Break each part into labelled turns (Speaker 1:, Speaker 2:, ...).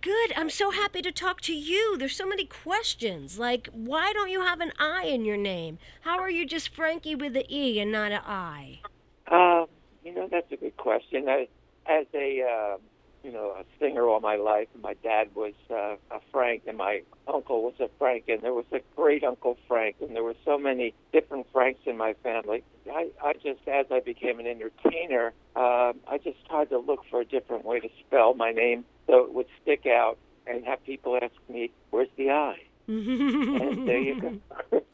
Speaker 1: Good. I'm so happy to talk to you. There's so many questions. Like, why don't you have an I in your name? How are you just Frankie with the E and not an I?
Speaker 2: Um, you know, that's a good question. I, as a uh, you know a singer all my life, and my dad was uh, a Frank, and my uncle was a Frank, and there was a great Uncle Frank, and there were so many different Franks in my family. I, I just, as I became an entertainer, uh, I just tried to look for a different way to spell my name so it would stick out and have people ask me, "Where's the eye?" and there you go.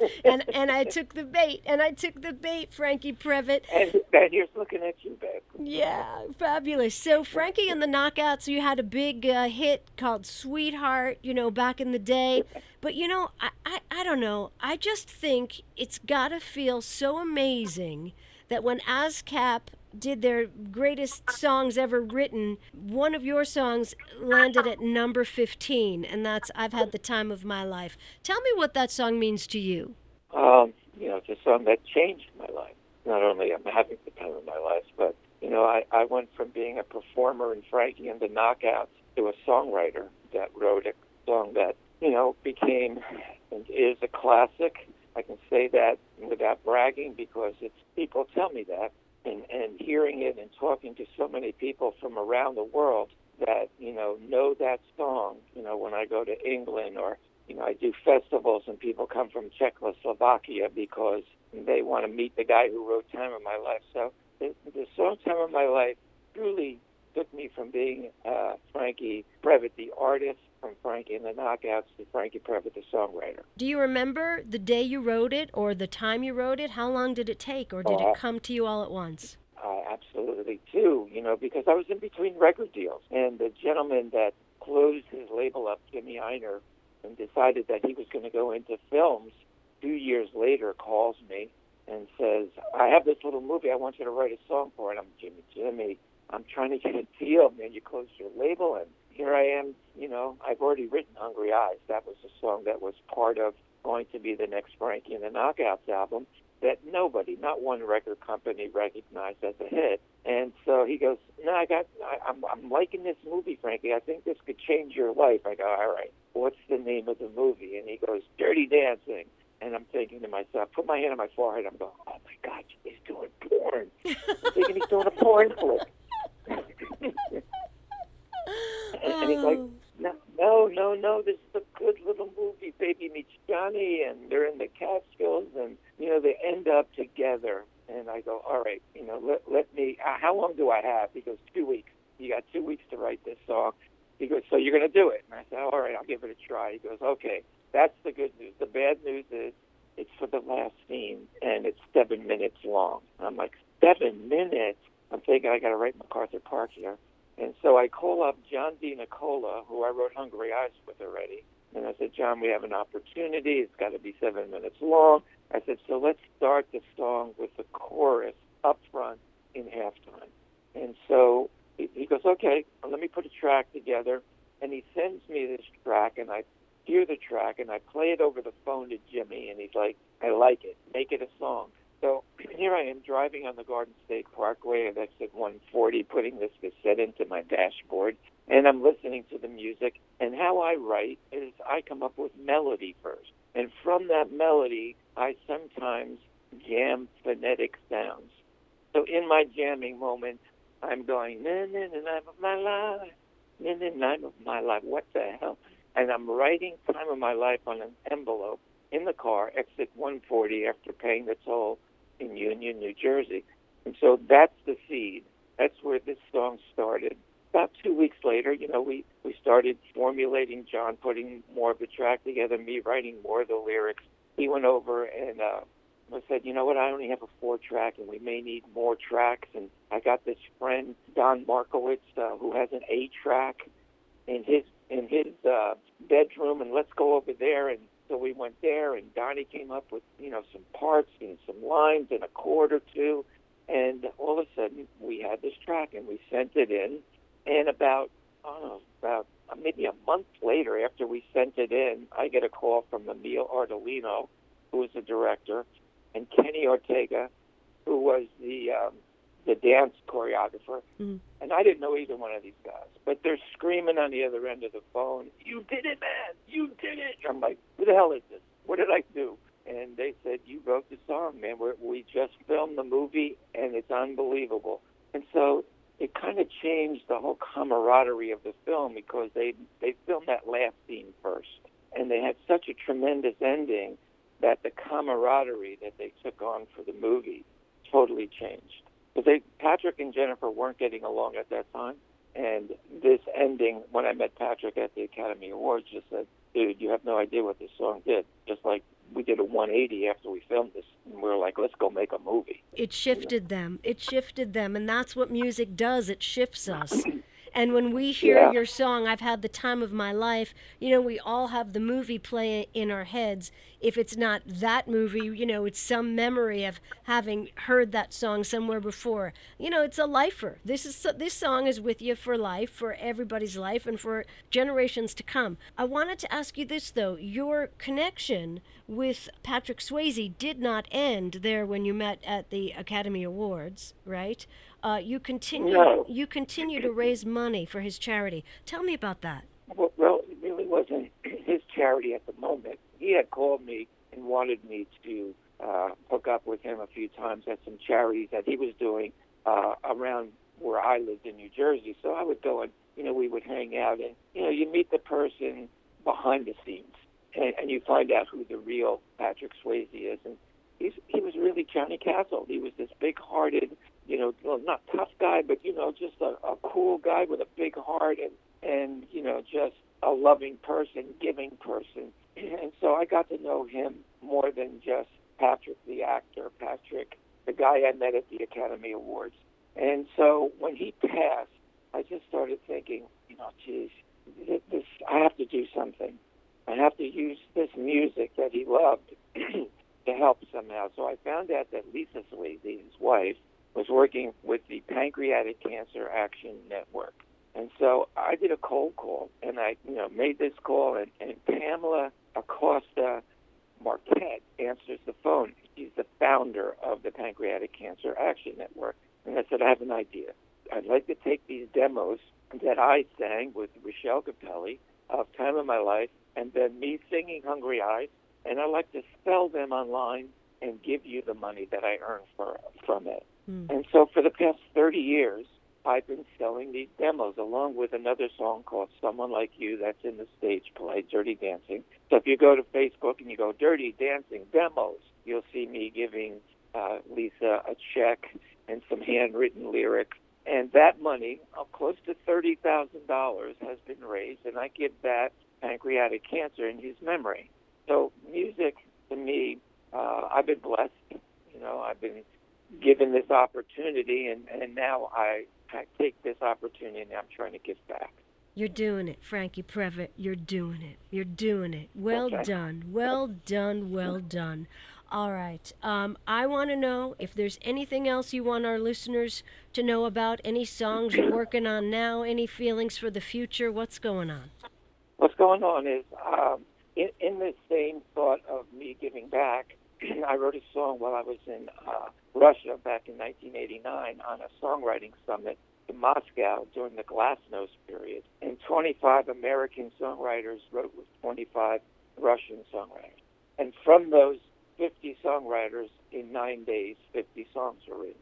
Speaker 1: and and I took the bait, and I took the bait, Frankie Previte.
Speaker 2: And, and here's looking at you, babe.
Speaker 1: Yeah, fabulous. So Frankie and the Knockouts, you had a big uh, hit called "Sweetheart," you know, back in the day. But you know, I, I I don't know. I just think it's got to feel so amazing that when ASCAP did their greatest songs ever written, one of your songs landed at number 15, and that's I've Had the Time of My Life. Tell me what that song means to you.
Speaker 2: Um, you know, it's a song that changed my life. Not only I'm having the time of my life, but, you know, I, I went from being a performer in Frankie and the Knockouts to a songwriter that wrote a song that, you know, became and is a classic. I can say that without bragging because it's people tell me that and, and hearing it and talking to so many people from around the world that you know know that song. You know when i go to england or you know i do festivals and people come from czechoslovakia because they want to meet the guy who wrote time of my life. So the, the song time of my life truly took me from being uh, frankie previte the artist frankie and the knockouts to frankie previte the songwriter
Speaker 1: Do you remember the day you wrote it or the time you wrote it? How long did it take, or did
Speaker 2: Uh,
Speaker 1: it come to you all at once?
Speaker 2: Uh, absolutely, too. You know, because I was in between record deals, and the gentleman that closed his label up, Jimmy Ienner, and decided that he was going to go into films. Two years later, calls me and says, "I have this little movie. I want you to write a song for it." I'm Jimmy, Jimmy. I'm trying to get a deal, man. You closed your label, and here I am. You know, I've already written "Hungry Eyes." That was a song that was part of going to be the next Frankie and the Knockouts album that nobody, not one record company, recognized as a hit. And so he goes, "No, I got, I, I'm, I'm liking this movie, Frankie. I think this could change your life." I go, "All right, what's the name of the movie?" And he goes, "Dirty Dancing." And I'm thinking to myself, put my hand on my forehead. I'm going, "Oh my God, he's doing porn." I'm thinking he's doing a porn flick. and, and he's like, no, no, no, no. This is a good little movie. Baby meets Johnny, and they're in the Catskills, and you know they end up together. And I go, all right, you know, let let me. Uh, how long do I have? He goes, two weeks. You got two weeks to write this song. He goes, so you're to do it? And I said, all right, I'll give it a try. He goes, okay. That's the good news. The bad news is it's for the last scene, and it's seven minutes long. I'm like, seven minutes? I'm thinking I got to write MacArthur Park here. And so I call up John DeNicola, who I wrote Hungry Eyes with already. And I said, John, we have an opportunity. It's got to be seven minutes long. I said, so let's start the song with the chorus up front in halftime. And so he goes, okay, let me put a track together. And he sends me this track, and I hear the track, and I play it over the phone to Jimmy, and he's like, I like it. Make it a song. So here I am driving on the Garden State Parkway at exit 140, putting this cassette into my dashboard, and I'm listening to the music. And how I write is I come up with melody first. And from that melody, I sometimes jam phonetic sounds. So in my jamming moment, I'm going, na na na na of my life, na na na of my life. What the hell? And I'm writing time of my life on an envelope in the car, exit 140, after paying the toll in Union, New Jersey. And so that's the seed. That's where this song started. About two weeks later, you know, we, we started formulating John, putting more of the track together, me writing more of the lyrics. He went over and uh, I said, you know what, I only have a four track and we may need more tracks. And I got this friend, Don Markowitz, uh, who has an eight track in his in his uh, bedroom, and let's go over there. And so we went there, and Donnie came up with you know some parts and some lines and a chord or two, and all of a sudden we had this track, and we sent it in. And about I don't know about uh, maybe a month later, after we sent it in, I get a call from Emile Ardolino, who was the director, and Kenny Ortega, who was the um, the dance choreographer,
Speaker 1: Mhm.
Speaker 2: and I didn't know either one of these guys. But they're screaming on the other end of the phone, "You did it, man! You did it!" I'm like, "Who the hell is this? What did I do?" And they said, "You wrote the song, man. We're, we just filmed the movie, and it's unbelievable." And so it kind of changed the whole camaraderie of the film because they they filmed that last scene first, and they had such a tremendous ending that the camaraderie that they took on for the movie totally changed. But they Patrick and Jennifer weren't getting along at that time, and this ending, when I met Patrick at the Academy Awards, just said, "Dude, you have no idea what this song did." Just like we did a 180 after we filmed this, and we were like, "Let's go make a movie."
Speaker 1: It shifted them. It shifted them. And that's what music does. It shifts us. And when we hear
Speaker 2: Yeah.
Speaker 1: your song, I've had the time of my life. You know, we all have the movie play in our heads. If it's not that movie, you know, it's some memory of having heard that song somewhere before. You know, it's a lifer. This is this song is with you for life, for everybody's life, and for generations to come. I wanted to ask you this though: your connection with Patrick Swayze did not end there when you met at the Academy Awards, right? Uh, you continue
Speaker 2: No.
Speaker 1: you continue to raise money for his charity. Tell me about that.
Speaker 2: Well, well, it really wasn't his charity at the moment. He had called me and wanted me to uh, hook up with him a few times at some charities that he was doing uh, around where I lived in New Jersey. So I would go and, you know, we would hang out and, you know, you meet the person behind the scenes and, and you find out who the real Patrick Swayze is. And he's, he was really Johnny Castle. He was this big-hearted, you know, well, not tough guy, but, you know, just a, a cool guy with a big heart and, and, you know, just a loving person, giving person. And so I got to know him more than just Patrick the actor, Patrick, the guy I met at the Academy Awards. And so when he passed, I just started thinking, you know, geez, this I have to do something. I have to use this music that he loved to help somehow. So I found out that Lisa Swayze, his wife, was working with the Pancreatic Cancer Action Network. And so I did a cold call, and I, you know, made this call, and, and Pamela Acosta Marquardt answers the phone. She's the founder of the Pancreatic Cancer Action Network. And I said, I have an idea. I'd like to take these demos that I sang with Rochelle Capelli of Time of My Life, and then me singing Hungry Eyes, and I'd like to sell them online and give you the money that I earn for, from it.
Speaker 1: Hmm.
Speaker 2: And so for the past 30 years, I've been selling these demos along with another song called Someone Like You that's in the stage play, Dirty Dancing. So if you go to Facebook and you go Dirty Dancing Demos, you'll see me giving uh, Lisa a check and some handwritten lyrics. And that money, uh, close to $30,000, has been raised, and I give that pancreatic cancer in his memory. So music, to me, uh, I've been blessed. You know, I've been given this opportunity, and, and now I, I take this opportunity and I'm trying to give back.
Speaker 1: You're doing it, Frankie Previte. You're doing it. You're doing it. Well
Speaker 2: Okay.
Speaker 1: done. Well done. Well done. All right. Um, I want to know if there's anything else you want our listeners to know about. Any songs you're working on now? Any feelings for the future? What's going on?
Speaker 2: What's going on is, um, in, in the same thought of me giving back, I wrote a song while I was in uh, Russia back in 1989 on a songwriting summit in Moscow during the Glasnost period. And 25 American songwriters wrote with 25 Russian songwriters. And from those 50 songwriters, in nine days, 50 songs were written.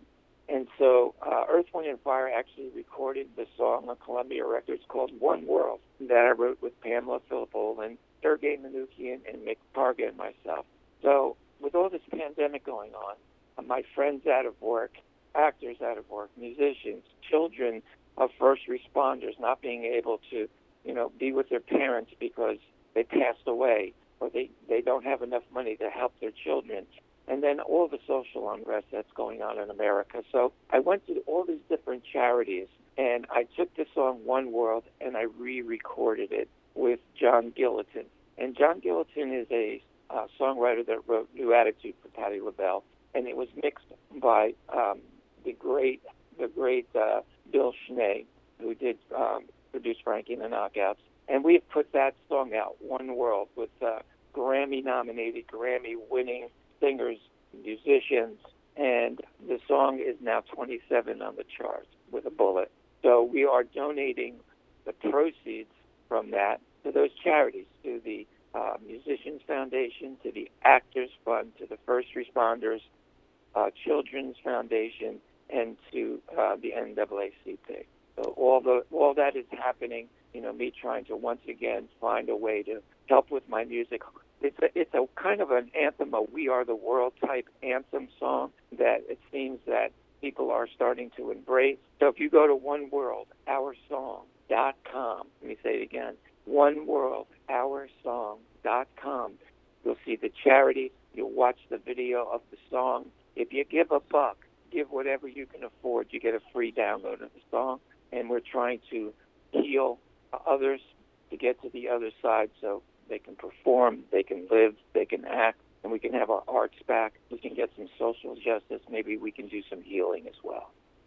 Speaker 2: And so uh, Earth, Wind, and Fire actually recorded the song on Columbia Records called One World that I wrote with Pamela Philippou and Sergei Mnuchin and Mick Parga and myself. So with all this pandemic going on, uh, my friends out of work, actors out of work, musicians, children of first responders not being able to, you know, be with their parents because they passed away or they, they don't have enough money to help their children. And then all the social unrest that's going on in America. So I went to all these different charities and I took the song One World and I re-recorded it with John Gilutin. And John Gilutin is a uh, songwriter that wrote New Attitude for Patti LaBelle, and it was mixed by um, the great, the great uh, Bill Schnee, who did um, produce Frankie and the Knockouts. And we have put that song out, One World, with uh, Grammy-nominated, Grammy-winning singers, musicians, and the song is now 27 on the charts with a bullet. So we are donating the proceeds from that to those charities, to the uh, Musicians Foundation, to the Actors Fund, to the First Responders, uh, Children's Foundation, and to uh, the NAACP. So all the all that is happening. You know, me trying to once again find a way to help with my music. It's a it's a kind of an anthem, a "We Are the World" type anthem song that it seems that people are starting to embrace. So if you go to One World Our Song dot com, let me say it again, One World Our Song dot com, you'll see the charity. You'll watch the video of the song. If you give a buck, give whatever you can afford. You get a free download of the song, and we're trying to heal others to get to the other side so they can perform, they can live, they can act, and we can have our arts back. We can get some social justice. Maybe we can do some healing as well.